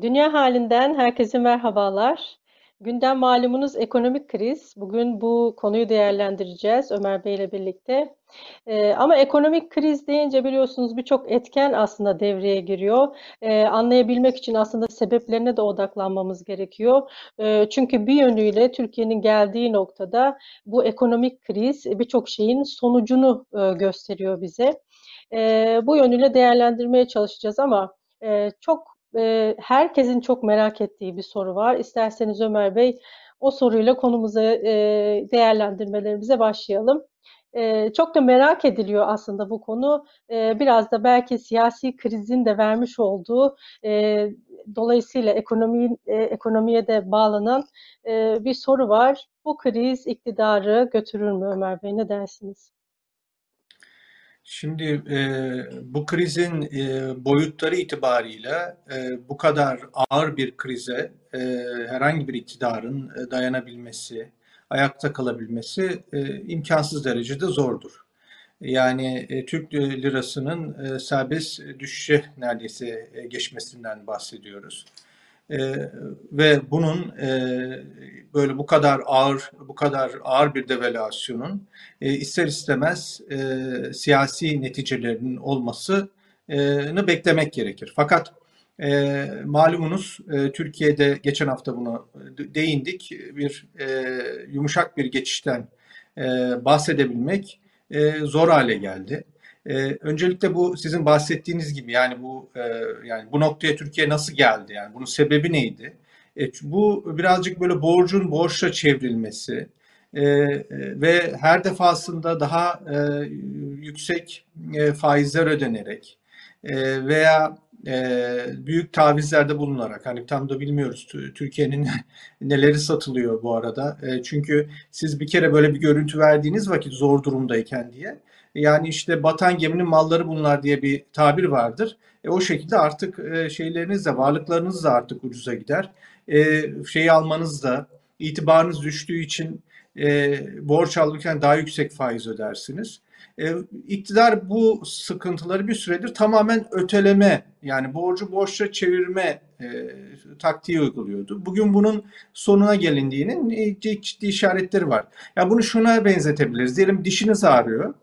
Dünya halinden herkese merhabalar. Gündem malumunuz ekonomik kriz. Bugün bu konuyu değerlendireceğiz Ömer Bey ile birlikte. Ee, ama ekonomik kriz deyince biliyorsunuz birçok etken aslında devreye giriyor. Ee, anlayabilmek için aslında sebeplerine de odaklanmamız gerekiyor. Ee, çünkü bir yönüyle Türkiye'nin geldiği noktada bu ekonomik kriz birçok şeyin sonucunu e, gösteriyor bize. Ee, bu yönüyle değerlendirmeye çalışacağız ama e, çok herkesin çok merak ettiği bir soru var. İsterseniz Ömer Bey o soruyla konumuza değerlendirmelerimize başlayalım. Çok da merak ediliyor aslında bu konu. Biraz da belki siyasi krizin de vermiş olduğu dolayısıyla ekonomi, ekonomiye de bağlanan bir soru var. Bu kriz iktidarı götürür mü Ömer Bey ne dersiniz? Şimdi e, bu krizin e, boyutları itibariyle e, bu kadar ağır bir krize e, herhangi bir iktidarın e, dayanabilmesi, ayakta kalabilmesi e, imkansız derecede zordur. Yani e, Türk lirasının e, serbest düşüşe neredeyse e, geçmesinden bahsediyoruz. E, ve bunun e, böyle bu kadar ağır bu kadar ağır bir devalüasyonun e, ister istemez e, siyasi neticelerinin olmasını beklemek gerekir. Fakat e, malumunuz e, Türkiye'de geçen hafta bunu değindik bir e, yumuşak bir geçişten e, bahsedebilmek e, zor hale geldi. Ee, öncelikle bu sizin bahsettiğiniz gibi yani bu e, yani bu noktaya Türkiye nasıl geldi? Yani bunun sebebi neydi? E, bu birazcık böyle borcun borçla çevrilmesi e, ve her defasında daha e, yüksek e, faizler ödenerek e, veya e, büyük tavizlerde bulunarak hani tam da bilmiyoruz Türkiye'nin neleri satılıyor bu arada. E, çünkü siz bir kere böyle bir görüntü verdiğiniz vakit zor durumdayken diye yani işte batan geminin malları bunlar diye bir tabir vardır. E, o şekilde artık e, şeyleriniz de varlıklarınız da artık ucuza gider. E, şeyi almanız da itibarınız düştüğü için e, borç alırken daha yüksek faiz ödersiniz. E, iktidar bu sıkıntıları bir süredir tamamen öteleme yani borcu borçla çevirme e, taktiği uyguluyordu. Bugün bunun sonuna gelindiğinin e, ciddi işaretleri var. Ya bunu şuna benzetebiliriz. Diyelim dişiniz ağrıyor.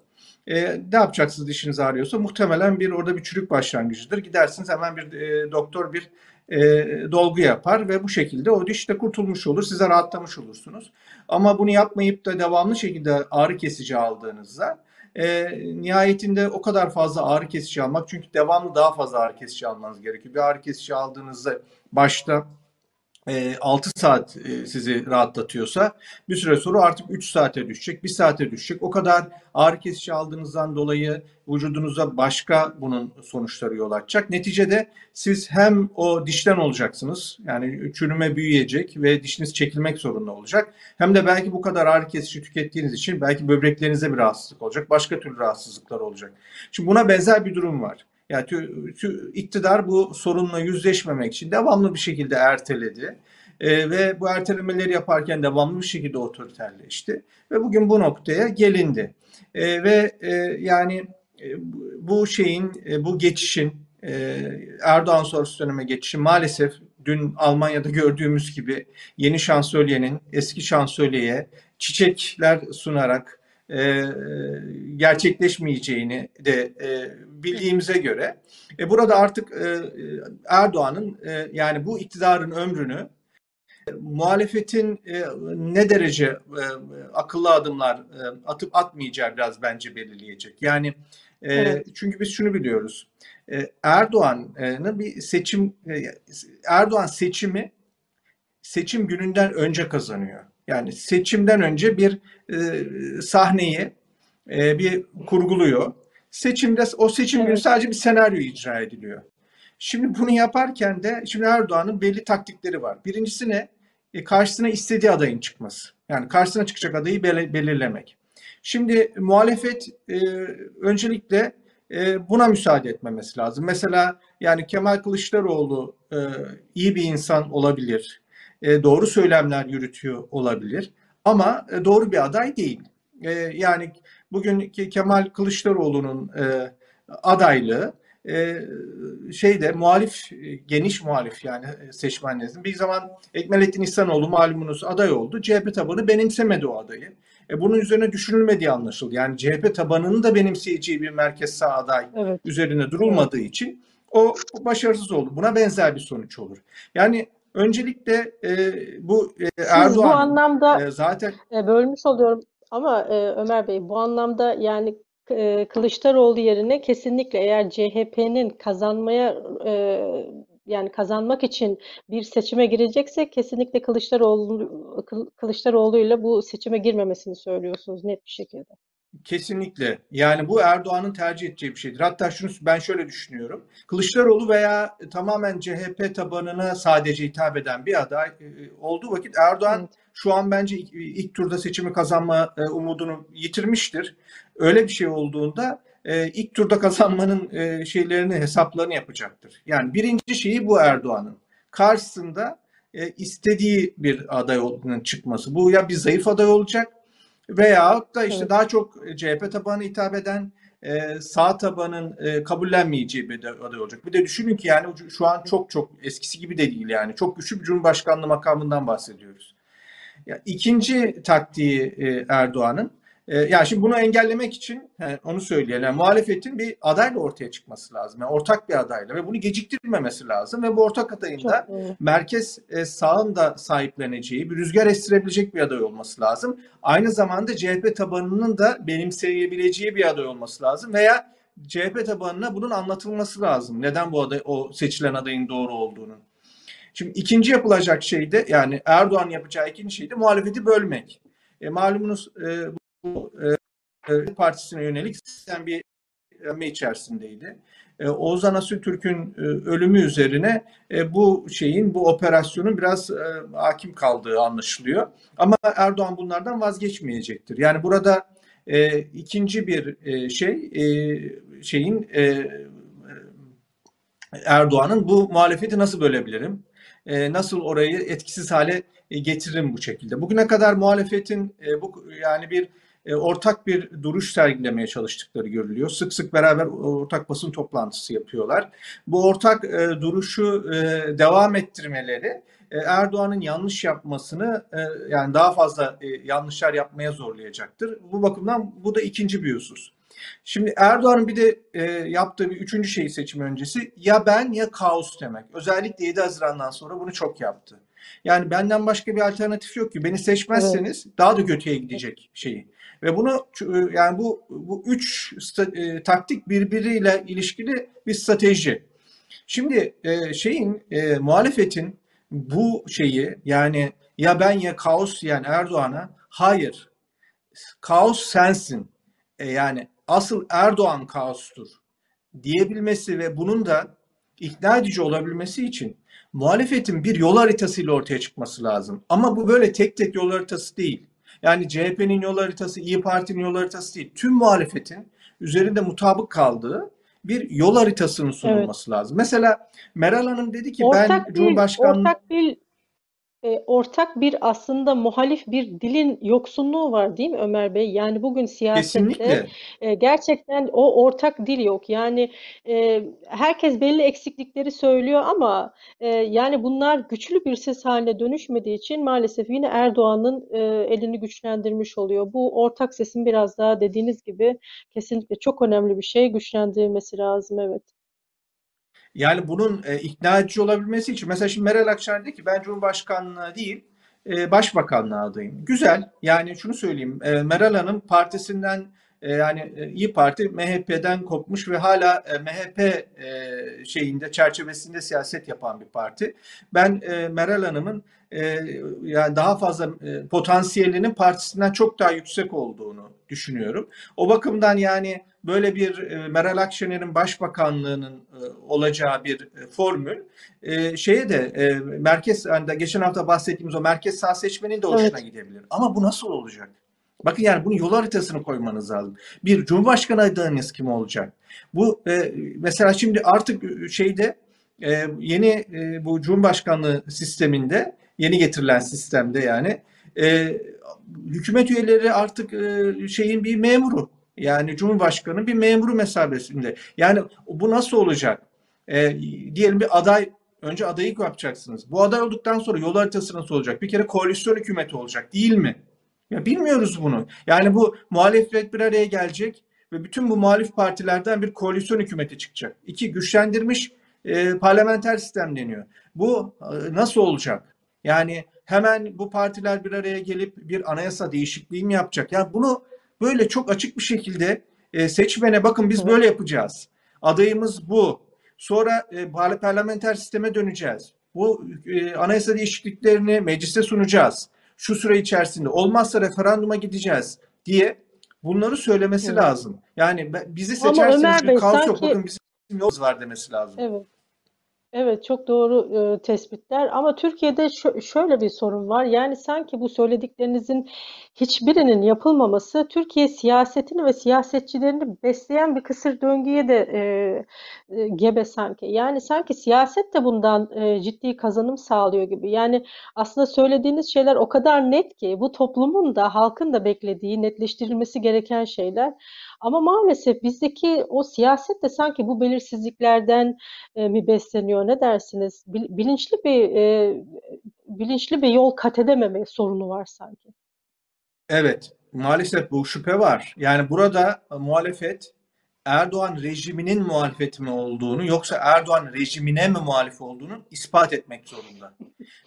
E, ne yapacaksınız dişiniz ağrıyorsa muhtemelen bir orada bir çürük başlangıcıdır. Gidersiniz hemen bir e, doktor bir e, dolgu yapar ve bu şekilde o diş de kurtulmuş olur. Size rahatlamış olursunuz. Ama bunu yapmayıp da devamlı şekilde ağrı kesici aldığınızda e, nihayetinde o kadar fazla ağrı kesici almak çünkü devamlı daha fazla ağrı kesici almanız gerekiyor. Bir ağrı kesici aldığınızda başta 6 saat sizi rahatlatıyorsa bir süre sonra artık 3 saate düşecek, 1 saate düşecek. O kadar ağrı kesici aldığınızdan dolayı vücudunuza başka bunun sonuçları yol açacak. Neticede siz hem o dişten olacaksınız yani çürüme büyüyecek ve dişiniz çekilmek zorunda olacak. Hem de belki bu kadar ağrı kesici tükettiğiniz için belki böbreklerinize bir rahatsızlık olacak. Başka türlü rahatsızlıklar olacak. Şimdi buna benzer bir durum var. Yani tü, tü, iktidar bu sorunla yüzleşmemek için devamlı bir şekilde erteledi. E, ve bu ertelemeleri yaparken devamlı bir şekilde otoriterleşti. Ve bugün bu noktaya gelindi. E, ve e, yani e, bu şeyin, e, bu geçişin, e, Erdoğan sonrası döneme geçişi maalesef dün Almanya'da gördüğümüz gibi yeni şansölyenin eski şansölyeye çiçekler sunarak e, gerçekleşmeyeceğini de e, bildiğimize göre e, burada artık e, Erdoğan'ın e, yani bu iktidarın ömrünü muhalefetin e, ne derece e, akıllı adımlar e, atıp atmayacağı biraz bence belirleyecek. Yani e, evet. çünkü biz şunu biliyoruz. E, Erdoğan'ın bir seçim e, Erdoğan seçimi seçim gününden önce kazanıyor. Yani seçimden önce bir e, sahneyi e, bir kurguluyor. Seçimde o seçim evet. günü sadece bir senaryo icra ediliyor. Şimdi bunu yaparken de şimdi Erdoğan'ın belli taktikleri var. Birincisi ne? E, karşısına istediği adayın çıkması. Yani karşısına çıkacak adayı belirlemek. Şimdi muhalefet e, öncelikle e, buna müsaade etmemesi lazım. Mesela yani Kemal Kılıçdaroğlu e, iyi bir insan olabilir. E, doğru söylemler yürütüyor olabilir. Ama e, doğru bir aday değil. E, yani bugün Kemal Kılıçdaroğlu'nun e, adaylığı e, şeyde muhalif, geniş muhalif yani e, seçmenlerin bir zaman Ekmelettin İhsanoğlu malumunuz aday oldu. CHP tabanı benimsemedi o adayı. E, bunun üzerine düşünülmediği anlaşıldı. Yani CHP tabanının da benimseyeceği bir merkez sağ aday Evet. üzerine durulmadığı için o, başarısız oldu. Buna benzer bir sonuç olur. Yani öncelikle e, bu e, Siz bu Erdoğan anlamda e, zaten e, bölmüş oluyorum ama e, Ömer Bey bu anlamda yani e, Kılıçdaroğlu yerine kesinlikle eğer CHP'nin kazanmaya e, yani kazanmak için bir seçime girecekse kesinlikle Kılıçdaroğlu Kıl- Kılıçdaroğlu'yla bu seçime girmemesini söylüyorsunuz net bir şekilde. Kesinlikle. Yani bu Erdoğan'ın tercih edeceği bir şeydir. Hatta şunu ben şöyle düşünüyorum. Kılıçdaroğlu veya tamamen CHP tabanına sadece hitap eden bir aday e, olduğu vakit Erdoğan Evet. Şu an bence ilk, ilk turda seçimi kazanma e, umudunu yitirmiştir. Öyle bir şey olduğunda e, ilk turda kazanmanın e, şeylerini hesaplarını yapacaktır. Yani birinci şeyi bu Erdoğan'ın. Karşısında e, istediği bir aday olduğunun çıkması. Bu ya bir zayıf aday olacak Veyahut da işte Evet. daha çok CHP tabanı hitap eden e, sağ tabanın e, kabullenmeyeceği bir aday olacak. Bir de düşünün ki yani şu an çok çok eskisi gibi de değil yani. Çok güçlü bir cumhurbaşkanlığı makamından bahsediyoruz. Ya, ikinci taktiği e, Erdoğan'ın e, ya şimdi bunu engellemek için he, onu söyleyelim. Yani muhalefetin bir adayla ortaya çıkması lazım. Yani ortak bir adayla ve bunu geciktirmemesi lazım ve bu ortak adayın da merkez e, sağın da sahipleneceği, bir rüzgar estirebilecek bir aday olması lazım. Aynı zamanda CHP tabanının da benimseyebileceği bir aday olması lazım veya CHP tabanına bunun anlatılması lazım. Neden bu aday, o seçilen adayın doğru olduğunu. Şimdi ikinci yapılacak şey de yani Erdoğan yapacağı ikinci şey de muhalefeti bölmek. E, malumunuz e, bu e, e, partisine yönelik sistem bir emme içerisindeydi. E, Oğuzhan Asültürk'ün e, ölümü üzerine e, bu şeyin, bu operasyonun biraz e, hakim kaldığı anlaşılıyor. Ama Erdoğan bunlardan vazgeçmeyecektir. Yani burada e, ikinci bir e, şey e, şeyin e, Erdoğan'ın bu muhalefeti nasıl bölebilirim? E, nasıl orayı etkisiz hale e, getiririm bu şekilde? Bugüne kadar muhalefetin e, bu yani bir e, ortak bir duruş sergilemeye çalıştıkları görülüyor. Sık sık beraber ortak basın toplantısı yapıyorlar. Bu ortak e, duruşu e, devam ettirmeleri e, Erdoğan'ın yanlış yapmasını e, yani daha fazla e, yanlışlar yapmaya zorlayacaktır. Bu bakımdan bu da ikinci bir husus. Şimdi Erdoğan'ın bir de e, yaptığı bir üçüncü şey seçim öncesi ya ben ya kaos demek. Özellikle 7 Haziran'dan sonra bunu çok yaptı. Yani benden başka bir alternatif yok ki. Beni seçmezseniz daha da kötüye gidecek şeyi. Ve bunu yani bu bu üç e, taktik birbiriyle ilişkili bir strateji. Şimdi e, şeyin e, muhalefetin bu şeyi yani ya ben ya kaos yani Erdoğan'a hayır kaos sensin. E, yani asıl Erdoğan kaostur diyebilmesi ve bunun da ikna edici olabilmesi için muhalefetin bir yol haritasıyla ortaya çıkması lazım. Ama bu böyle tek tek yol haritası değil. Yani CHP'nin yol haritası, İyi Parti'nin yol haritası değil. Tüm muhalefetin üzerinde mutabık kaldığı bir yol haritasının sunulması lazım. Mesela Meral Hanım dedi ki Ortak ben bir Cumhurbaşkanlığı ortak bir e, ortak bir aslında muhalif bir dilin yoksunluğu var değil mi Ömer Bey? Yani bugün siyasette kesinlikle e, gerçekten o ortak dil yok. Yani e, herkes belli eksiklikleri söylüyor ama e, yani bunlar güçlü bir ses haline dönüşmediği için maalesef yine Erdoğan'ın e, elini güçlendirmiş oluyor. Bu ortak sesin biraz daha dediğiniz gibi kesinlikle çok önemli bir şey. Güçlendirilmesi lazım evet. Yani bunun e, ikna edici olabilmesi için mesela şimdi Meral Akşener dedi ki ben Cumhurbaşkanlığı değil e, Başbakanlığı adayım. Güzel. Yani şunu söyleyeyim. E, Meral Hanım partisinden yani e, İyi Parti MHP'den kopmuş ve hala e, MHP e, şeyinde çerçevesinde siyaset yapan bir parti. Ben e, Meral Hanım'ın e, yani daha fazla e, potansiyelinin partisinden çok daha yüksek olduğunu düşünüyorum. O bakımdan yani böyle bir e, Meral Akşener'in başbakanlığının e, olacağı bir e, formül e, şeye de e, merkez hani geçen hafta bahsettiğimiz o merkez sağ seçmenin de hoşuna Evet. gidebilir. Ama bu nasıl olacak? Bakın yani bunun yol haritasını koymanız lazım. Bir Cumhurbaşkanı adayınız kim olacak? Bu e, mesela şimdi artık şeyde e, yeni e, bu Cumhurbaşkanlığı sisteminde yeni getirilen sistemde yani e, hükümet üyeleri artık e, şeyin bir memuru. Yani Cumhurbaşkanı bir memuru mesabesinde. Yani bu nasıl olacak? E, diyelim bir aday önce adayı yapacaksınız. Bu aday olduktan sonra yol haritası nasıl olacak? Bir kere koalisyon hükümeti olacak değil mi? Ya bilmiyoruz bunu. Yani bu muhalefet bir araya gelecek ve bütün bu muhalif partilerden bir koalisyon hükümeti çıkacak. İki güçlendirmiş e, parlamenter sistem deniyor. Bu e, nasıl olacak? Yani hemen bu partiler bir araya gelip bir anayasa değişikliği mi yapacak? Yani bunu böyle çok açık bir şekilde e, seçmene bakın biz böyle yapacağız. Adayımız bu. Sonra e, parlamenter sisteme döneceğiz. Bu e, anayasa değişikliklerini meclise sunacağız. Şu süre içerisinde olmazsa referanduma gideceğiz diye bunları söylemesi evet. lazım. Yani bizi seçerseniz bir kaos sanki... yok. Bakın bizim yolumuz var demesi lazım. Evet. Evet, çok doğru e, tespitler ama Türkiye'de şö- şöyle bir sorun var. Yani sanki bu söylediklerinizin hiçbirinin yapılmaması Türkiye siyasetini ve siyasetçilerini besleyen bir kısır döngüye de e, e, gebe sanki. Yani sanki siyaset de bundan e, ciddi kazanım sağlıyor gibi. Yani aslında söylediğiniz şeyler o kadar net ki bu toplumun da halkın da beklediği netleştirilmesi gereken şeyler. Ama maalesef bizdeki o siyaset de sanki bu belirsizliklerden e, mi besleniyor? Ne dersiniz? Bilinçli bir e, bilinçli bir yol kat edememe sorunu var sanki. Evet, maalesef bu şüphe var. Yani burada muhalefet Erdoğan rejiminin muhalefeti mi olduğunu yoksa Erdoğan rejimine mi muhalif olduğunu ispat etmek zorunda.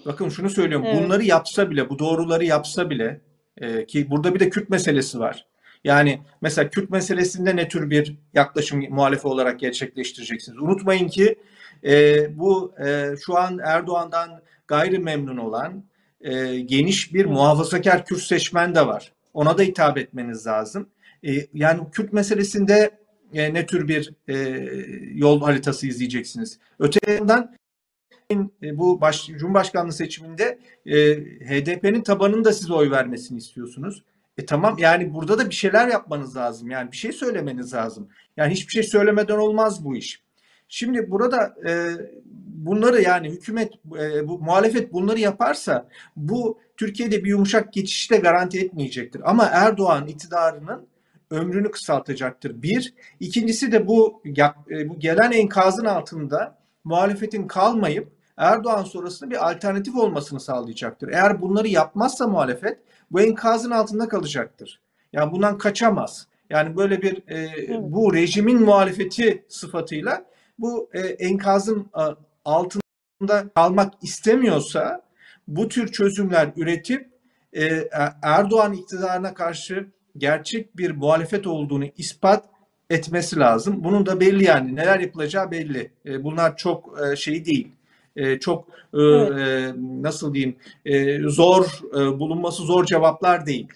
Bakın şunu söylüyorum. Evet. Bunları yapsa bile, bu doğruları yapsa bile e, ki burada bir de Kürt meselesi var. Yani mesela Kürt meselesinde ne tür bir yaklaşım muhalefet olarak gerçekleştireceksiniz? Unutmayın ki e, bu e, şu an Erdoğan'dan gayri memnun olan e, geniş bir muhafazakar Kürt seçmen de var. Ona da hitap etmeniz lazım. E, yani Kürt meselesinde e, ne tür bir e, yol haritası izleyeceksiniz? Öte yandan e, bu baş, Cumhurbaşkanlığı seçiminde e, HDP'nin tabanında size oy vermesini istiyorsunuz. E tamam yani burada da bir şeyler yapmanız lazım. Yani bir şey söylemeniz lazım. Yani hiçbir şey söylemeden olmaz bu iş. Şimdi burada e, bunları yani hükümet, e, bu muhalefet bunları yaparsa bu Türkiye'de bir yumuşak geçişi de garanti etmeyecektir. Ama Erdoğan iktidarının ömrünü kısaltacaktır. Bir. ikincisi de bu, e, bu gelen enkazın altında muhalefetin kalmayıp Erdoğan sonrasında bir alternatif olmasını sağlayacaktır. Eğer bunları yapmazsa muhalefet bu enkazın altında kalacaktır. Yani bundan kaçamaz. Yani böyle bir e, bu rejimin muhalefeti sıfatıyla bu e, enkazın e, altında kalmak istemiyorsa bu tür çözümler üretip e, Erdoğan iktidarına karşı gerçek bir muhalefet olduğunu ispat etmesi lazım. Bunun da belli yani neler yapılacağı belli. E, bunlar çok e, şey değil. E, çok e, evet. e, nasıl diyeyim e, zor e, bulunması zor cevaplar değil.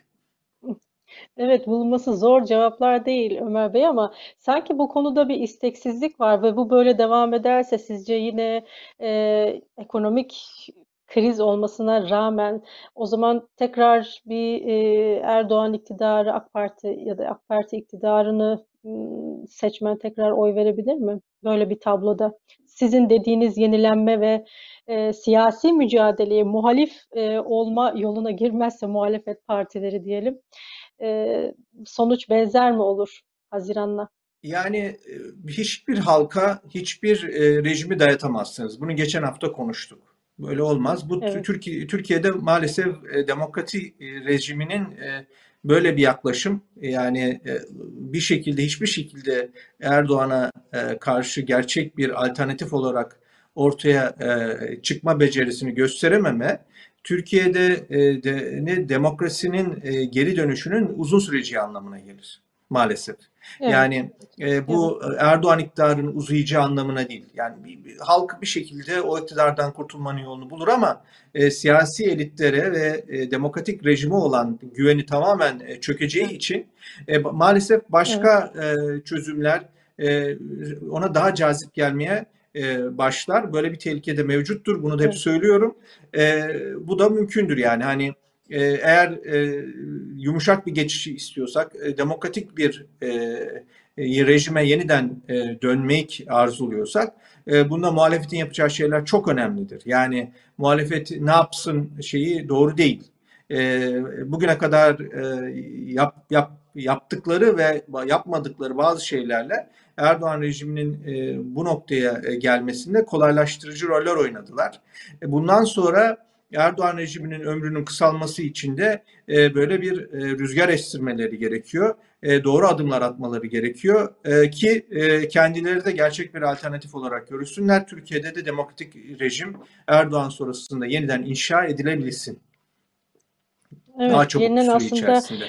Evet, bulunması zor cevaplar değil Ömer Bey ama sanki bu konuda bir isteksizlik var ve bu böyle devam ederse sizce yine e, ekonomik kriz olmasına rağmen o zaman tekrar bir e, Erdoğan iktidarı AK Parti ya da AK Parti iktidarını seçmen tekrar oy verebilir mi? Böyle bir tabloda sizin dediğiniz yenilenme ve e, siyasi mücadeleye muhalif e, olma yoluna girmezse muhalefet partileri diyelim e, sonuç benzer mi olur Haziran'la? Yani e, hiçbir halka hiçbir e, rejimi dayatamazsınız. Bunu geçen hafta konuştuk. Böyle olmaz. Bu evet. Türkiye Türkiye'de maalesef e, demokrasi e, rejiminin e, böyle bir yaklaşım yani bir şekilde hiçbir şekilde Erdoğan'a karşı gerçek bir alternatif olarak ortaya çıkma becerisini gösterememe Türkiye'de de, ne demokrasinin geri dönüşünün uzun süreci anlamına gelir maalesef. Evet. Yani e, bu evet. Erdoğan iktidarının uzayacağı anlamına değil. Yani bir, bir, halk bir şekilde o iktidardan kurtulmanın yolunu bulur ama e, siyasi elitlere ve e, demokratik rejime olan güveni tamamen e, çökeceği evet. için e, maalesef başka evet. e, çözümler e, ona daha cazip gelmeye e, başlar. Böyle bir tehlike de mevcuttur. Bunu da hep evet. söylüyorum. E, bu da mümkündür yani hani e, eğer e, yumuşak bir geçişi istiyorsak, e, demokratik bir e, e, rejime yeniden e, dönmek arzuluyorsak, e, bunda muhalefetin yapacağı şeyler çok önemlidir. Yani muhalefet ne yapsın şeyi doğru değil. bugüne kadar yap, yap, yaptıkları ve yapmadıkları bazı şeylerle Erdoğan rejiminin bu noktaya gelmesinde kolaylaştırıcı roller oynadılar. bundan sonra Erdoğan rejiminin ömrünün kısalması için de e, böyle bir e, rüzgar estirmeleri gerekiyor. E, doğru adımlar atmaları gerekiyor e, ki e, kendileri de gerçek bir alternatif olarak görürsünler. Türkiye'de de demokratik rejim Erdoğan sonrasında yeniden inşa edilebilsin. Evet, Daha çabuk süre aslında, içerisinde.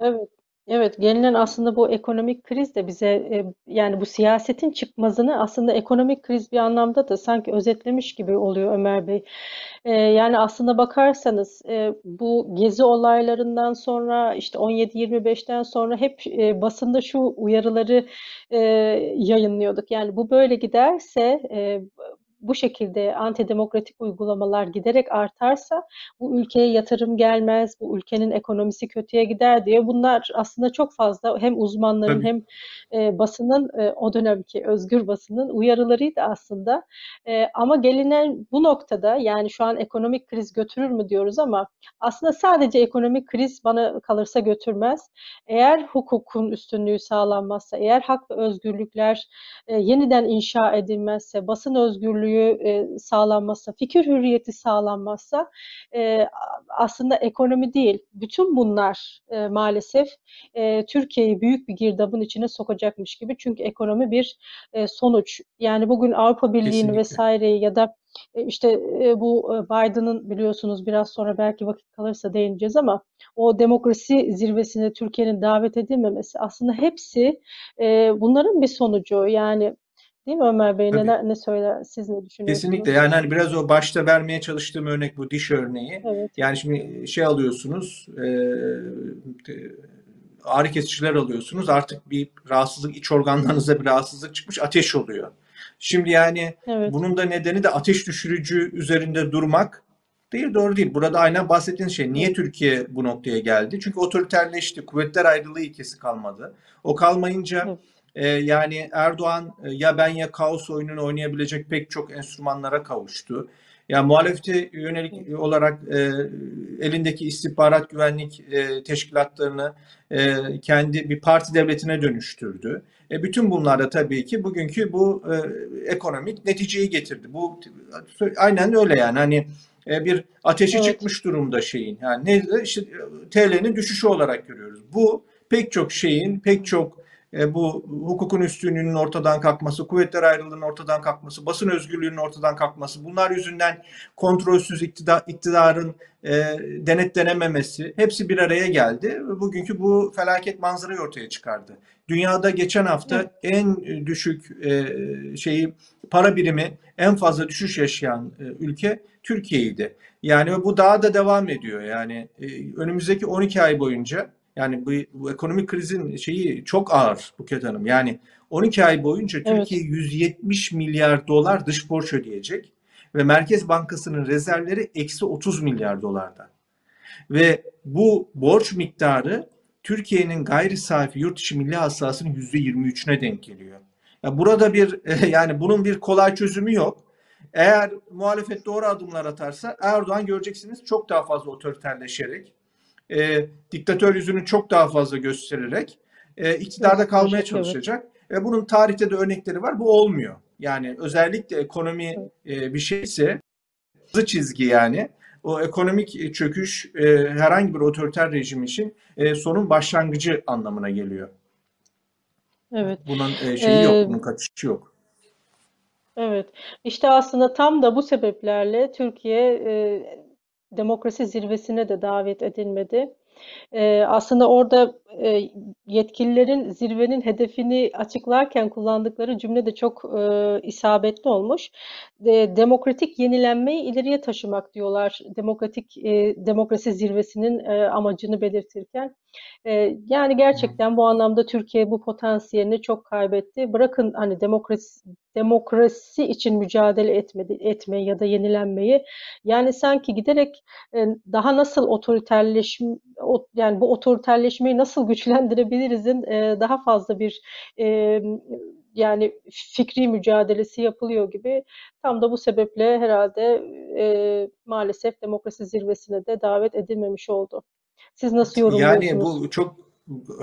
Evet, Evet, gelinen aslında bu ekonomik kriz de bize e, yani bu siyasetin çıkmazını aslında ekonomik kriz bir anlamda da sanki özetlemiş gibi oluyor Ömer Bey. E, yani aslında bakarsanız e, bu gezi olaylarından sonra işte 17-25'ten sonra hep basında şu uyarıları yayınlıyorduk. Yani bu böyle giderse bu şekilde antidemokratik uygulamalar giderek artarsa bu ülkeye yatırım gelmez, bu ülkenin ekonomisi kötüye gider diye bunlar aslında çok fazla hem uzmanların Tabii. hem e, basının e, o dönemki özgür basının uyarılarıydı aslında. E, ama gelinen bu noktada yani şu an ekonomik kriz götürür mü diyoruz ama aslında sadece ekonomik kriz bana kalırsa götürmez. Eğer hukukun üstünlüğü sağlanmazsa, eğer hak ve özgürlükler e, yeniden inşa edilmezse, basın özgürlüğü özgürlüğü e, sağlanmazsa, fikir hürriyeti sağlanmazsa e, aslında ekonomi değil, bütün bunlar e, maalesef e, Türkiye'yi büyük bir girdabın içine sokacakmış gibi. Çünkü ekonomi bir e, sonuç. Yani bugün Avrupa Birliği'ni vesaireyi ya da işte bu Biden'ın biliyorsunuz biraz sonra belki vakit kalırsa değineceğiz ama o demokrasi zirvesine Türkiye'nin davet edilmemesi aslında hepsi bunların bir sonucu. Yani Değil mi Ömer Bey? Neler, ne söyler, siz ne düşünüyorsunuz? Kesinlikle. Yani hani biraz o başta vermeye çalıştığım örnek bu diş örneği. Evet. Yani şimdi şey alıyorsunuz, e, ağrı kesiciler alıyorsunuz. Artık bir rahatsızlık, iç organlarınızda bir rahatsızlık çıkmış, ateş oluyor. Şimdi yani evet. bunun da nedeni de ateş düşürücü üzerinde durmak değil, doğru değil. Burada aynen bahsettiğiniz şey. Niye Türkiye bu noktaya geldi? Çünkü otoriterleşti. Kuvvetler ayrılığı ilkesi kalmadı. O kalmayınca evet e, yani Erdoğan e, ya ben ya kaos oyununu oynayabilecek pek çok enstrümanlara kavuştu. Yani muhalefete yönelik olarak e, elindeki istihbarat güvenlik e, teşkilatlarını e, kendi bir parti devletine dönüştürdü. E, bütün bunlar da tabii ki bugünkü bu e, ekonomik neticeyi getirdi. Bu aynen öyle yani hani e, bir ateşi evet. çıkmış durumda şeyin. Yani ne işte TL'nin düşüşü olarak görüyoruz. Bu pek çok şeyin, pek çok e, bu hukukun üstünlüğünün ortadan kalkması, kuvvetler ayrılığının ortadan kalkması, basın özgürlüğünün ortadan kalkması, bunlar yüzünden kontrolsüz iktidar, iktidarın e, denetlenememesi hepsi bir araya geldi ve bugünkü bu felaket manzarayı ortaya çıkardı. Dünyada geçen hafta evet. en düşük e, şeyi para birimi en fazla düşüş yaşayan e, ülke Türkiye'ydi. Yani bu daha da devam ediyor. Yani e, önümüzdeki 12 ay boyunca yani bu, bu ekonomik krizin şeyi çok ağır Buket Hanım. Yani 12 ay boyunca evet. Türkiye 170 milyar dolar dış borç ödeyecek ve Merkez Bankası'nın rezervleri eksi 30 milyar dolarda. Ve bu borç miktarı Türkiye'nin gayri safi yurt içi milli hasılasının %23'üne denk geliyor. Ya burada bir yani bunun bir kolay çözümü yok. Eğer muhalefet doğru adımlar atarsa Erdoğan göreceksiniz çok daha fazla otoriterleşerek e, diktatör yüzünü çok daha fazla göstererek e, iktidarda kalmaya çalışacak. Ve bunun tarihte de örnekleri var. Bu olmuyor. Yani özellikle ekonomi e, bir şeyse hızlı çizgi yani o ekonomik çöküş e, herhangi bir otoriter rejim için e, sonun başlangıcı anlamına geliyor. Evet. Bunun e, şeyi ee, yok, bunun kaçışı yok. Evet. İşte aslında tam da bu sebeplerle Türkiye e, demokrasi zirvesine de davet edilmedi. Ee, aslında orada e, yetkililerin zirvenin hedefini açıklarken kullandıkları cümle de çok e, isabetli olmuş. De, demokratik yenilenmeyi ileriye taşımak diyorlar. Demokratik e, demokrasi zirvesinin e, amacını belirtirken. E, yani gerçekten bu anlamda Türkiye bu potansiyelini çok kaybetti. Bırakın hani demokrasi demokrasi için mücadele etmedi, etmeyi ya da yenilenmeyi. Yani sanki giderek e, daha nasıl otoriterleşme yani bu otoriterleşmeyi nasıl güçlendirebilirizin e, daha fazla bir e, yani fikri mücadelesi yapılıyor gibi. Tam da bu sebeple herhalde e, maalesef demokrasi zirvesine de davet edilmemiş oldu. Siz nasıl yorumluyorsunuz? Yani bu çok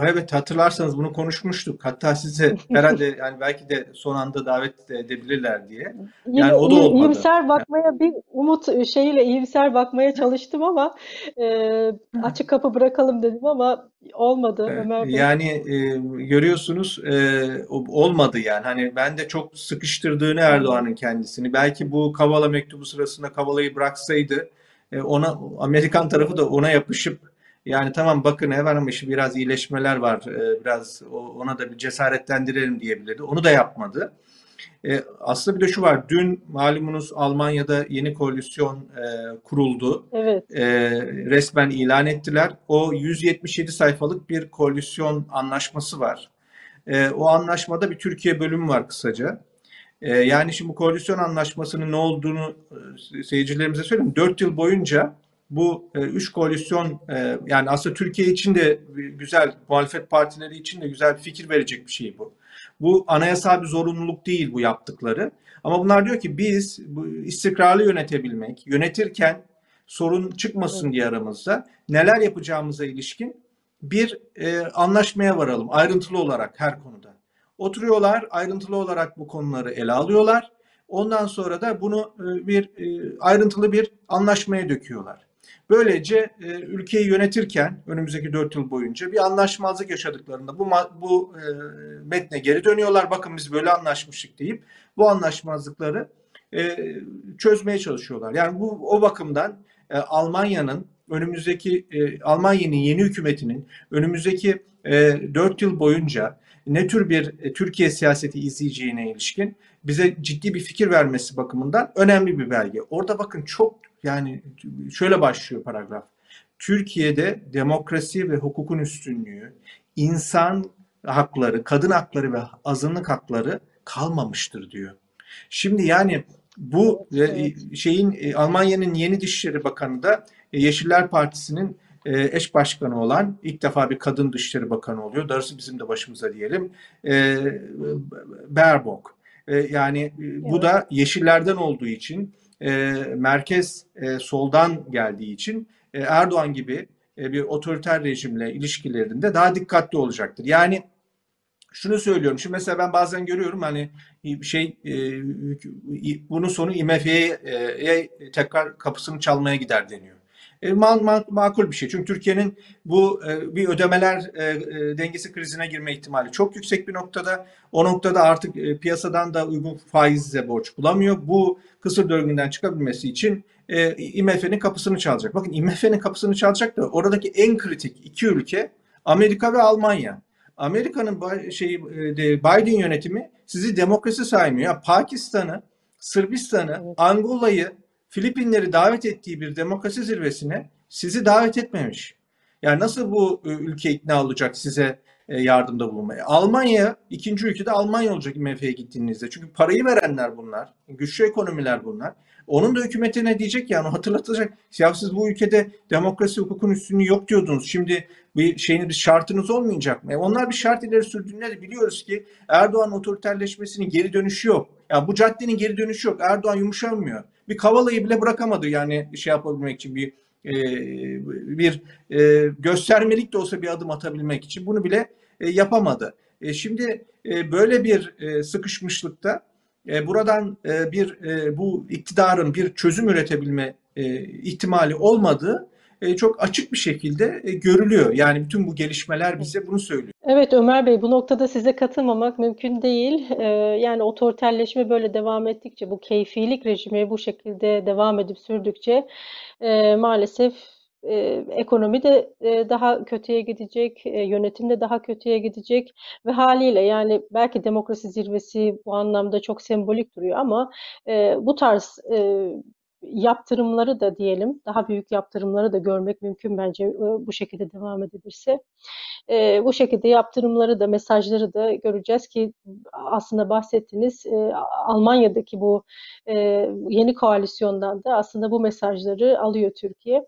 evet hatırlarsanız bunu konuşmuştuk. Hatta size herhalde yani belki de son anda davet edebilirler diye. Yani o da olmadı. iyimser bakmaya bir umut şeyiyle iyimser bakmaya çalıştım ama e, açık kapı bırakalım dedim ama olmadı Ömer Bey. Yani e, görüyorsunuz e, olmadı yani. Hani ben de çok sıkıştırdığını Erdoğan'ın kendisini. Belki bu Kavala mektubu sırasında Kavala'yı bıraksaydı e, ona Amerikan tarafı da ona yapışıp yani tamam bakın hemen ama işte biraz iyileşmeler var. e, biraz ona da bir cesaretlendirelim diyebilirdi. Onu da yapmadı. E, aslında bir de şu var. Dün malumunuz Almanya'da yeni koalisyon e, kuruldu Evet, resmen ilan ettiler. O 177 sayfalık bir koalisyon anlaşması var. O anlaşmada bir Türkiye bölümü var kısaca. Yani şimdi bu koalisyon anlaşmasının ne olduğunu seyircilerimize söyleyeyim. 4 yıl boyunca bu e, üç koalisyon e, yani aslında Türkiye için de güzel, muhalefet partileri için de güzel bir fikir verecek bir şey bu. Bu anayasal bir zorunluluk değil bu yaptıkları. Ama bunlar diyor ki biz bu istikrarlı yönetebilmek, yönetirken sorun çıkmasın diye aramızda neler yapacağımıza ilişkin bir e, anlaşmaya varalım ayrıntılı olarak her konuda. Oturuyorlar ayrıntılı olarak bu konuları ele alıyorlar. Ondan sonra da bunu e, bir e, ayrıntılı bir anlaşmaya döküyorlar. Böylece e, ülkeyi yönetirken önümüzdeki 4 yıl boyunca bir anlaşmazlık yaşadıklarında bu bu e, metne geri dönüyorlar. Bakın biz böyle anlaşmıştık deyip bu anlaşmazlıkları e, çözmeye çalışıyorlar. Yani bu o bakımdan e, Almanya'nın önümüzdeki e, Almanya'nın yeni hükümetinin önümüzdeki e, 4 yıl boyunca ne tür bir e, Türkiye siyaseti izleyeceğine ilişkin bize ciddi bir fikir vermesi bakımından önemli bir belge. Orada bakın çok yani şöyle başlıyor paragraf. Türkiye'de demokrasi ve hukukun üstünlüğü, insan hakları, kadın hakları ve azınlık hakları kalmamıştır diyor. Şimdi yani bu e, şeyin e, Almanya'nın yeni Dışişleri Bakanı da e, Yeşiller Partisi'nin eş başkanı olan ilk defa bir kadın Dışişleri Bakanı oluyor. Darısı bizim de başımıza diyelim. Baerbock. Yani bu da Yeşillerden olduğu için e, merkez e, soldan geldiği için e, Erdoğan gibi e, bir otoriter rejimle ilişkilerinde daha dikkatli olacaktır. Yani şunu söylüyorum. Şimdi mesela ben bazen görüyorum hani şey e, bunun sonu IMF'ye e, tekrar kapısını çalmaya gider deniyor. E, ma- ma- makul bir şey. Çünkü Türkiye'nin bu e, bir ödemeler e, dengesi krizine girme ihtimali çok yüksek bir noktada. O noktada artık piyasadan da uygun faizle borç bulamıyor. Bu kısır döngüden çıkabilmesi için IMF'nin kapısını çalacak. Bakın IMF'nin kapısını çalacak da oradaki en kritik iki ülke Amerika ve Almanya. Amerika'nın şey de Biden yönetimi sizi demokrasi saymıyor. Pakistan'ı, Sırbistan'ı. Angola'yı, Filipinleri davet ettiği bir demokrasi zirvesine sizi davet etmemiş. Yani nasıl bu e, ülke ikna olacak size e, yardımda bulunmaya? Almanya, ikinci ülkede Almanya olacak IMF'ye gittiğinizde. Çünkü parayı verenler bunlar. Güçlü ekonomiler bunlar. Onun da hükümetine diyecek yani hatırlatacak. Ya siz bu ülkede demokrasi hukukun üstünlüğü yok diyordunuz. Şimdi bir şeyiniz bir şartınız olmayacak mı? E onlar bir şart ileri sürdüğünde de biliyoruz ki Erdoğan otoriterleşmesinin geri dönüşü yok. Ya bu caddenin geri dönüşü yok. Erdoğan yumuşamıyor. Bir Kavala'yı bile bırakamadı yani şey yapabilmek için bir e, bir e, göstermelik de olsa bir adım atabilmek için bunu bile e, yapamadı. E, şimdi e, böyle bir e, sıkışmışlıkta e, buradan e, bir e, bu iktidarın bir çözüm üretebilme e, ihtimali olmadığı çok açık bir şekilde e, görülüyor. Yani bütün bu gelişmeler bize bunu söylüyor. Evet Ömer Bey, bu noktada size katılmamak mümkün değil. Ee, yani otoriterleşme böyle devam ettikçe, bu keyfilik rejimi bu şekilde devam edip sürdükçe e, maalesef e, ekonomi de e, daha kötüye gidecek, e, yönetim de daha kötüye gidecek ve haliyle yani belki demokrasi zirvesi bu anlamda çok sembolik duruyor ama e, bu tarz e, yaptırımları da diyelim, daha büyük yaptırımları da görmek mümkün bence e, bu şekilde devam edilirse. E, bu şekilde yaptırımları da mesajları da göreceğiz ki aslında bahsettiğiniz e, Almanya'daki bu yeni koalisyondan da aslında bu mesajları alıyor Türkiye.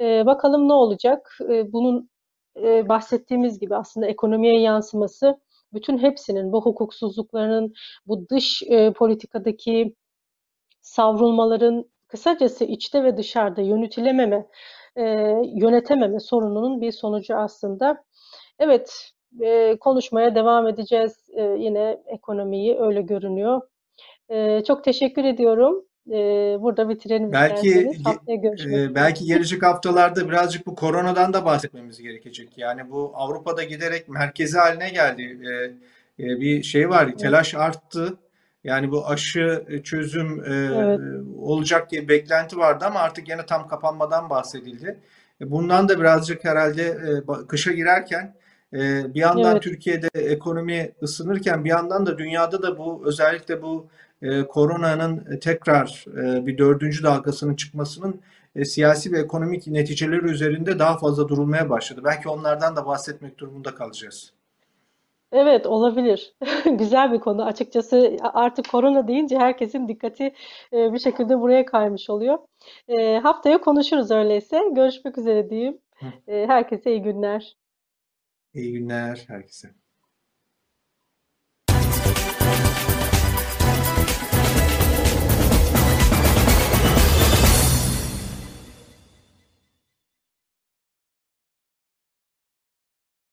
Bakalım ne olacak? Bunun bahsettiğimiz gibi aslında ekonomiye yansıması bütün hepsinin bu hukuksuzlukların, bu dış politikadaki savrulmaların, kısacası içte ve dışarıda yönetilememe, e, yönetememe sorununun bir sonucu aslında. Evet, e, konuşmaya devam edeceğiz e, yine ekonomiyi öyle görünüyor. E, çok teşekkür ediyorum. E, burada bitirelim Belki e, belki gelecek haftalarda birazcık bu koronadan da bahsetmemiz gerekecek. Yani bu Avrupa'da giderek merkezi haline geldi. E, e, bir şey var, telaş arttı. Yani bu aşı e, çözüm e, Evet. olacak diye beklenti vardı ama artık yine tam kapanmadan bahsedildi. E, Bundan da birazcık herhalde e, kışa girerken e, bir yandan Evet. Türkiye'de ekonomi ısınırken bir yandan da dünyada da bu özellikle bu e, koronanın tekrar e, bir dördüncü dalgasının çıkmasının e, siyasi ve ekonomik neticeleri üzerinde daha fazla durulmaya başladı. Belki onlardan da bahsetmek durumunda kalacağız. Evet olabilir. Güzel bir konu. Açıkçası artık korona deyince herkesin dikkati e, bir şekilde buraya kaymış oluyor. E, haftaya konuşuruz öyleyse. Görüşmek üzere diyeyim. Hı. E, herkese iyi günler. İyi günler herkese.